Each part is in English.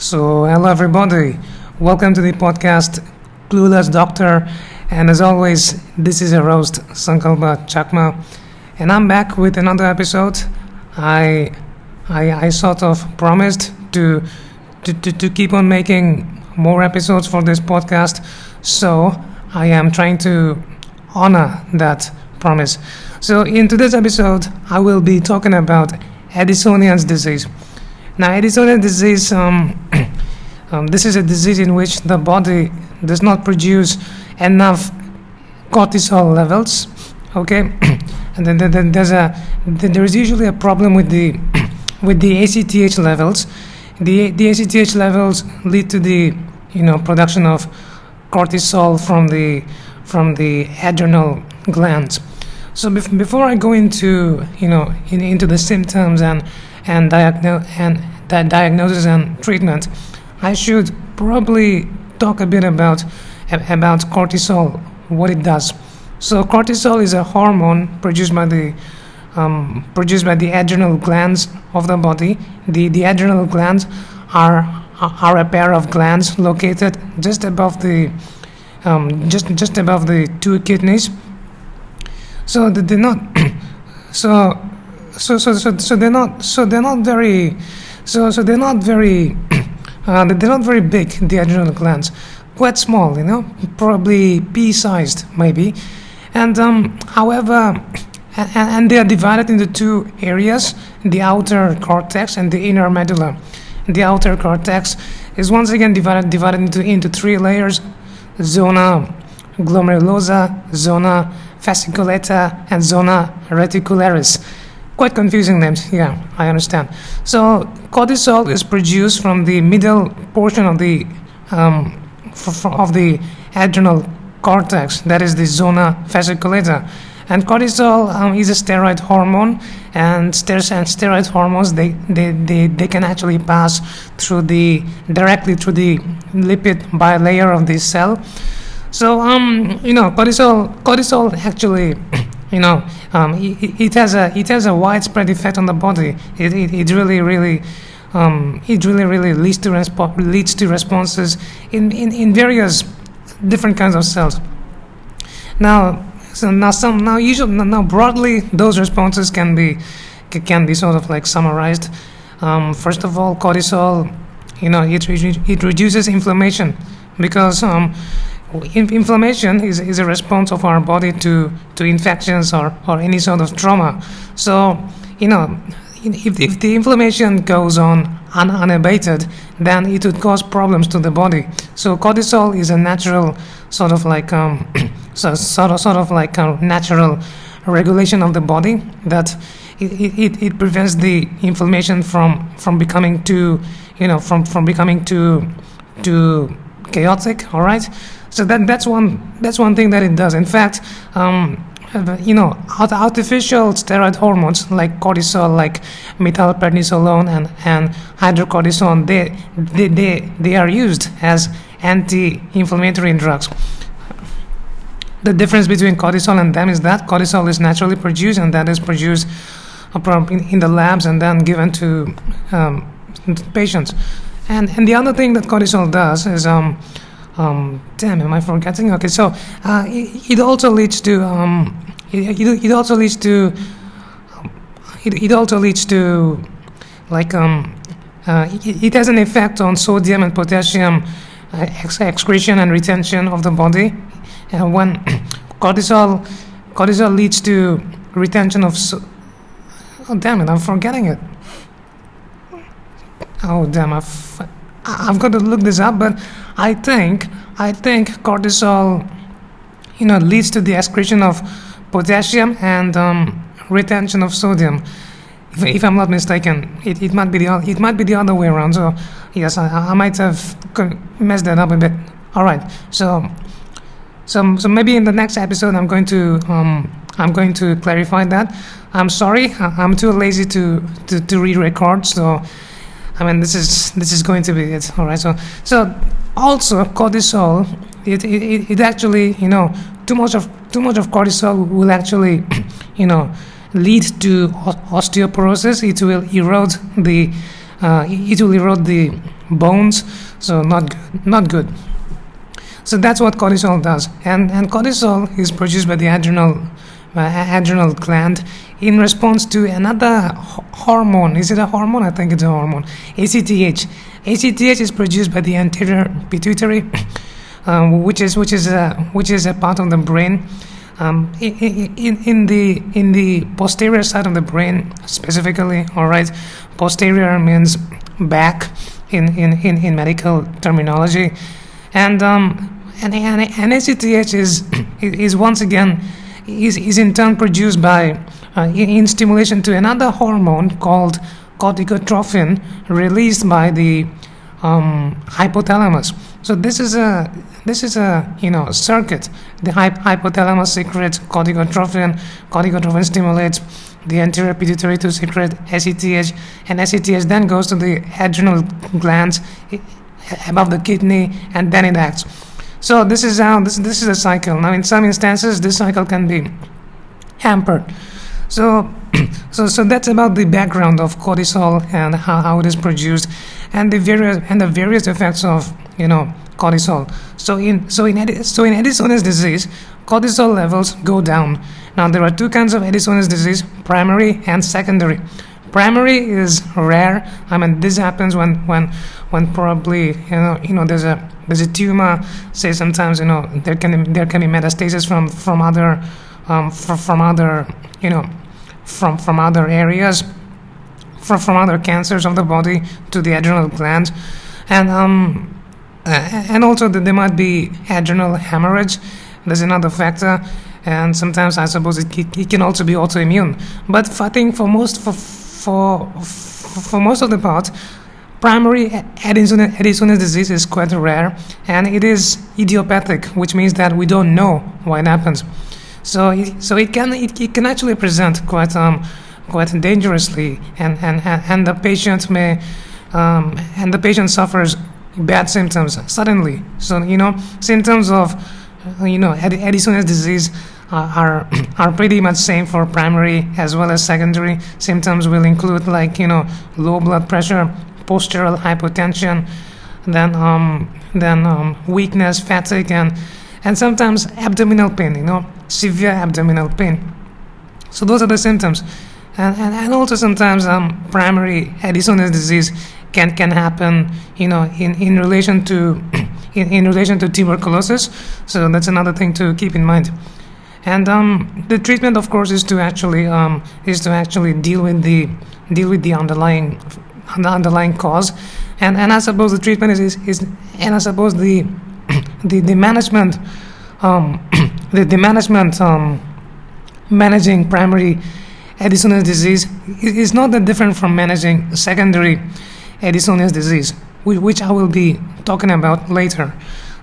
So, hello everybody. Welcome to the podcast Clueless Doctor. And as always, this is a roast, Sankalpa Chakma. And I'm back with another episode. I, I, I sort of promised to, to, to, to keep on making more episodes for this podcast. So, I am trying to honor that promise. So, in today's episode, I will be talking about Addisonian's disease. Now, Addisonian disease, um, um, this is a disease in which the body does not produce enough cortisol levels. Okay, and then, then, then there's a then there is usually a problem with the with the ACTH levels. The the ACTH levels lead to the you know production of cortisol from the from the adrenal glands. So bef- before I go into you know in, into the symptoms and and, diagno- and that diagnosis and treatment, I should probably talk a bit about about cortisol, what it does. So cortisol is a hormone produced by the um, produced by the adrenal glands of the body. The the adrenal glands are are a pair of glands located just above the um, just just above the two kidneys. So they're not so so so so so they're not so they're not very so so they're not very uh, they're not very big the adrenal glands. Quite small you know probably pea-sized maybe. And um, however and, and they are divided into two areas the outer cortex and the inner medulla. The outer cortex is once again divided divided into into three layers zona glomerulosa zona fasciculata and zona reticularis quite confusing names yeah i understand. So cortisol is produced from the middle portion of the um, f- of the adrenal cortex that is the zona fasciculata. And cortisol um, is a steroid hormone and, ster- and steroid hormones they, they, they, they can actually pass through the directly through the lipid bilayer of the cell. So um you know cortisol cortisol actually you know um, it, it, has a it has a widespread effect on the body. It, it, it really really um, it really really leads to respo- leads to responses in, in, in various different kinds of cells. Now so now some now usually now broadly those responses can be can be sort of like summarized. Um, first of all cortisol you know it, it reduces inflammation because um, inflammation is, is a response of our body to, to infections or, or any sort of trauma. So, you know, if, if the inflammation goes on un, unabated, then it would cause problems to the body. So cortisol is a natural sort of like um, so, sort of sort of like a natural regulation of the body that it, it, it prevents the inflammation from from becoming too you know from from becoming too too chaotic. All right. So that that's one that's one thing that it does. In fact, um, you know, artificial steroid hormones like cortisol, like methylprednisolone and and hydrocortisone, they they they, they are used as anti-inflammatory drugs. The difference between cortisol and them is that cortisol is naturally produced, and that is produced in the labs and then given to um, patients. And and the other thing that cortisol does is um, um, damn, am I forgetting? Okay, so uh, it, it, also leads to um, it, it, it also leads to it, it also leads to like um, uh, it, has an effect on sodium and potassium uh, ex- excretion and retention of the body. Uh, when cortisol cortisol leads to retention of so- oh damn it, I'm forgetting it. Oh damn, I've I've got to look this up, but I think I think cortisol, you know, leads to the excretion of potassium and um, retention of sodium. If, if, I'm not mistaken, it, it might be the it might be the other way around. So yes, I, I might have messed that up a bit. All right, so so so maybe in the next episode I'm going to um, I'm going to clarify that. I'm sorry, I'm too lazy to to, to re-record, so. I mean, this is this is going to be it. All right. So so also cortisol, it, it, it actually you know too much of too much of cortisol will actually you know lead to osteoporosis. It will erode the uh, it will erode the bones. So not good, not good. So that's what cortisol does, and and cortisol is produced by the adrenal adrenal gland in response to another hormone. Is it a hormone? I think it's a hormone. ACTH. ACTH is produced by the anterior pituitary, um, which is which is a which is a part of the brain. Um, in, in, in the in the posterior side of the brain specifically, all right. Posterior means back in, in, in, in medical terminology, and um, and, and, and ACTH is is once again is, is in turn produced by uh, in stimulation to another hormone called corticotrophin released by the um, hypothalamus. So this is a this is a you know circuit. The hypothalamus secretes corticotrophin. Corticotrophin stimulates the anterior pituitary to secrete ACTH, and ACTH then goes to the adrenal glands above the kidney, and then it acts. So this is how this this is a cycle. Now, in some instances, this cycle can be hampered. So, so so that's about the background of cortisol and how, how it is produced, and the various and the various effects of you know cortisol. So in so in so in Addison's disease, cortisol levels go down. Now there are two kinds of Addison's disease: primary and secondary. Primary is rare. I mean, this happens when when when probably you know you know there's a there's a tumor. Say sometimes you know there can there can be metastasis from from other um, from, from other you know from from other areas from from other cancers of the body to the adrenal glands, and um uh, and also that there might be adrenal hemorrhage. There's another factor and sometimes I suppose it, it, can also be autoimmune. But I think for most for for for most of the part, primary Addison's, Addison's disease is quite rare and it is idiopathic, which means that we don't know why it happens. So it, so it can it, it can actually present quite um quite dangerously, and and and the patient may um, and the patient suffers bad symptoms suddenly. So you know symptoms of you know Addison's disease are are pretty much same for primary as well as secondary. Symptoms will include like you know low blood pressure postural hypotension then um, then um, weakness fatigue and and sometimes abdominal pain you know severe abdominal pain. So those are the symptoms and, and, and also sometimes um, primary Addison's disease can can happen you know in, in relation to in, in relation to tuberculosis. So that's another thing to keep in mind. And um, the treatment of course is to actually um, is to actually deal with the deal with the underlying the underlying cause. And and I suppose the treatment is is, is and I suppose the the, the management um, the, the management um, managing primary Addison's disease is not that different from managing secondary Addison's disease, which I will be talking about later.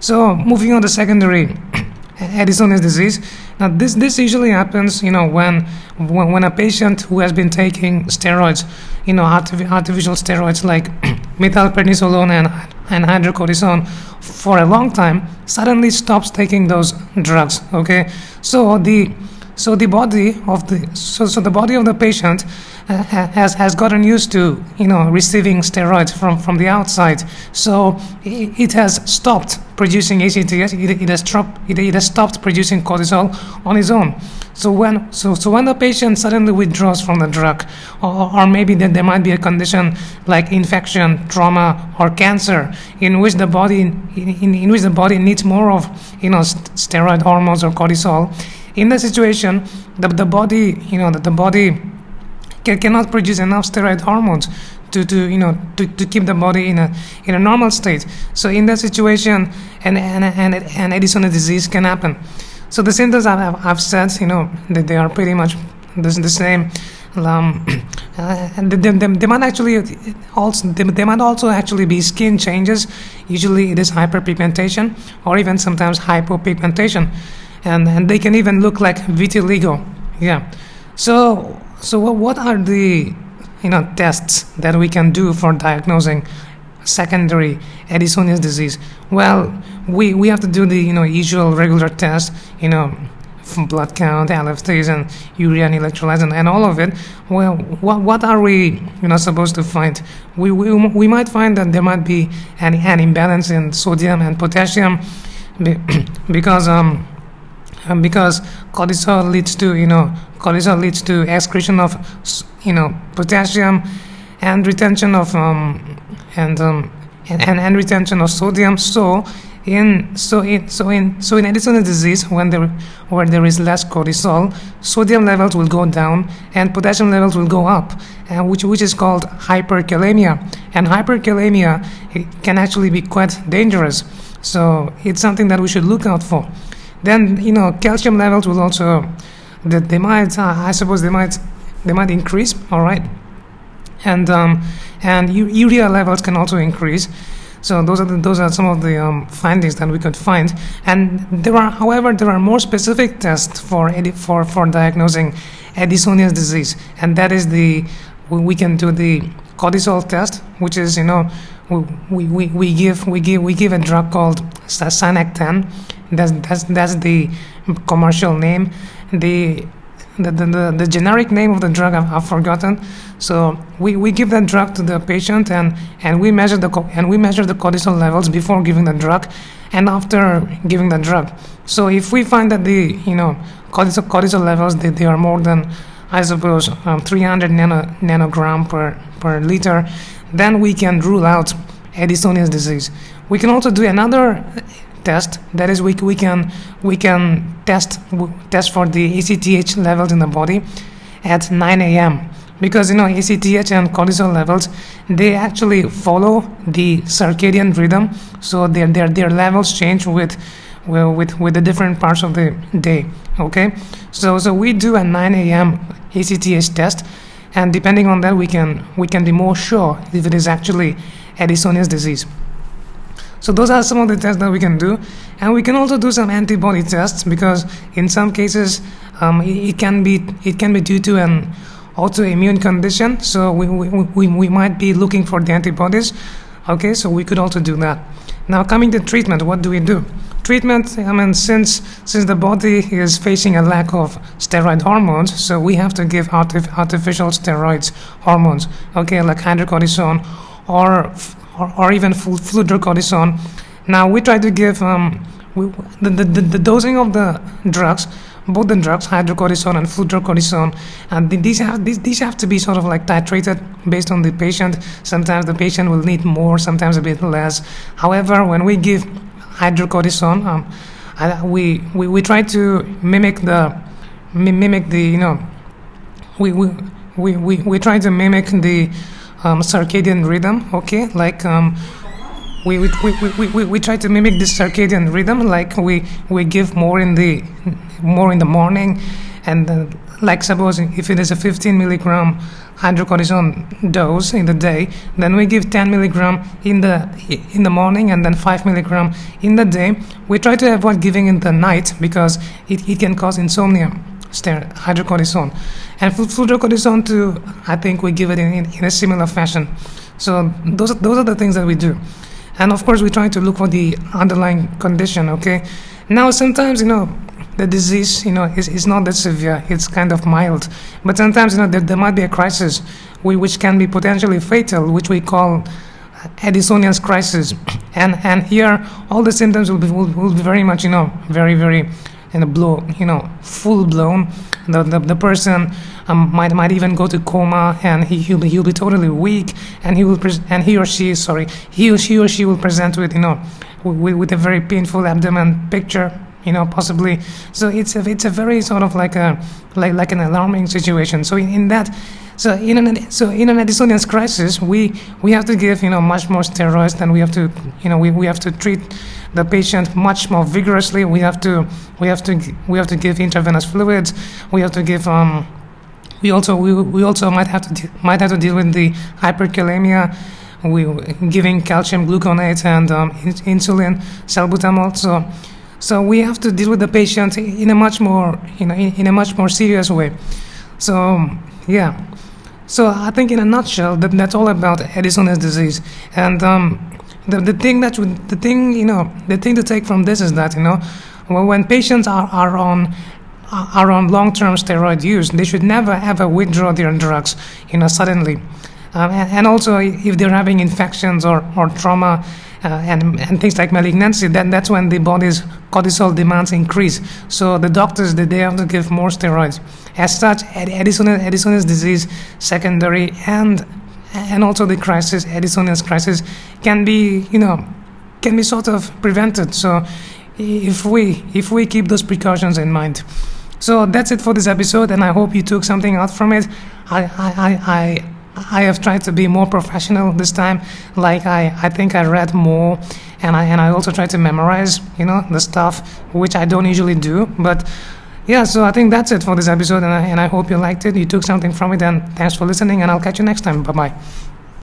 So, moving on to secondary Addison's disease. Now, this this usually happens, you know, when when, when a patient who has been taking steroids, you know, artificial steroids like methylprednisolone and and hydrocortisone for a long time, suddenly stops taking those drugs. Okay, so the so the body of the so, so the body of the patient uh, has has gotten used to you know receiving steroids from from the outside. So it, it has stopped producing ACTH. It, it has stopped it, it has stopped producing cortisol on its own. So when so so when the patient suddenly withdraws from the drug, or, or maybe that there might be a condition like infection, trauma, or cancer, in which the body in, in, in which the body needs more of you know steroid hormones or cortisol in that situation the, the body you know the, the body ca- cannot produce enough steroid hormones to, to you know to, to keep the body in a in a normal state. So in that situation an an, an, an Addison's disease can happen. So the symptoms I've, I've said you know that they are pretty much the, the same. Um, uh, they, they, they, might actually also they, they, might also actually be skin changes. Usually it is hyperpigmentation or even sometimes hypopigmentation and, and they can even look like vitiligo. Yeah. So so what are the you know tests that we can do for diagnosing secondary Addison's disease? Well, we, we have to do the you know usual regular test, you know, blood count, LFTs, and urea and electrolytes, and, and all of it. Well, what, what are we you know supposed to find? We, we, we might find that there might be an, an imbalance in sodium and potassium because um, um, because cortisol leads to you know cortisol leads to excretion of you know potassium and retention of um, and, um, and, and and retention of sodium. So in so in so in so in Addison's disease, when there where there is less cortisol, sodium levels will go down and potassium levels will go up, uh, which which is called hyperkalemia. And hyperkalemia can actually be quite dangerous. So it's something that we should look out for. Then you know calcium levels will also that they might uh, I suppose they might they might increase. All right, and um, and urea levels can also increase. So those are the, those are some of the um, findings that we could find. And there are, however, there are more specific tests for for for diagnosing Addisonian disease, and that is the we can do the cortisol test, which is you know we, we, we give we give we give a drug called Synacthen. That's that's that's the commercial name. The the, the, the, generic name of the drug I've, I've, forgotten. So we, we give that drug to the patient and, and we measure the and we measure the cortisol levels before giving the drug and after giving the drug. So if we find that the you know cortisol, cortisol levels they, they are more than I suppose um, 300 nano, nanogram per per liter, then we can rule out Addisonian disease. We can also do another test. That is, we, we can we can test test for the ACTH levels in the body at 9 a.m. Because you know ACTH and cortisol levels, they actually follow the circadian rhythm, so their their their levels change with well, with with the different parts of the day. Okay, so so we do a 9 a.m. ACTH test, and depending on that, we can we can be more sure if it is actually Addisonian disease. So those are some of the tests that we can do, and we can also do some antibody tests because in some cases um, it, it, can be it can be due to an autoimmune condition. So we, we, we, we might be looking for the antibodies. Okay, so we could also do that. Now coming to treatment, what do we do? Treatment, I mean, since since the body is facing a lack of steroid hormones, so we have to give artif- artificial steroids hormones. Okay, like hydrocortisone or or, or even fludrocortisone. Now we try to give um, we, the, the, the dosing of the drugs, both the drugs, hydrocortisone and fludrocortisone, and these have these, these have to be sort of like titrated based on the patient. Sometimes the patient will need more, sometimes a bit less. However, when we give hydrocortisone, um, we, we we try to mimic the mimic the you know we we we, we, we try to mimic the um, circadian rhythm, okay? Like um, we, we, we, we, we, try to mimic this circadian rhythm, like we, we give more in the more in the morning, and uh, like suppose if it is a 15 milligram hydrocortisone dose in the day, then we give 10 milligram in the in the morning and then 5 milligram in the day. We try to avoid giving in the night because it, it can cause insomnia hydrocortisone. And fludrocortisone too, I think we give it in, in, in, a similar fashion. So those, those are the things that we do. And of course, we try to look for the underlying condition, okay? Now, sometimes, you know, the disease, you know, is, is not that severe. It's kind of mild. But sometimes, you know, there, there might be a crisis which can be potentially fatal, which we call Addisonian's crisis. And, and here, all the symptoms will be, will, will be very much, you know, very, very in a blow, you know, full blown. The, the, the person um, might might even go to coma, and he he'll be, he'll be totally weak, and he will and he or she sorry he or she or she will present with you know with, with a very painful abdomen picture you know possibly. So it's a it's a very sort of like a like like an alarming situation. So in, in that so in an so in an Addisonian crisis we we have to give you know much more steroids than we have to you know we, we have to treat the patient much more vigorously. We have to we have to we have to give intravenous fluids. We have to give um, we also we, we also might have to de- might have to deal with the hyperkalemia. We giving calcium gluconate and um, insulin salbutamol. So so we have to deal with the patient in a much more you know in, in a much more serious way. So yeah. So I think in a nutshell that that's all about Addison's disease and. Um, the, the thing that the thing you know the thing to take from this is that you know when patients are, are on are on long-term steroid use, they should never ever withdraw their drugs, you know, suddenly. Um, and, and, also, if they're having infections or, or trauma uh, and, and things like malignancy, then that's when the body's cortisol demands increase. So the doctors, they, they have to give more steroids. As such, Addison's, Addison's disease, secondary, and and also the crisis, Addison's crisis, can be, you know, can be sort of prevented. So if we if we keep those precautions in mind. So that's it for this episode, and I hope you took something out from it. I I I I have tried to be more professional this time. Like I I think I read more, and I and I also try to memorize you know the stuff which I don't usually do, but. Yeah, so I think that's it for this episode, and I, and I hope you liked it. You took something from it, and thanks for listening, and I'll catch you next time. Bye bye.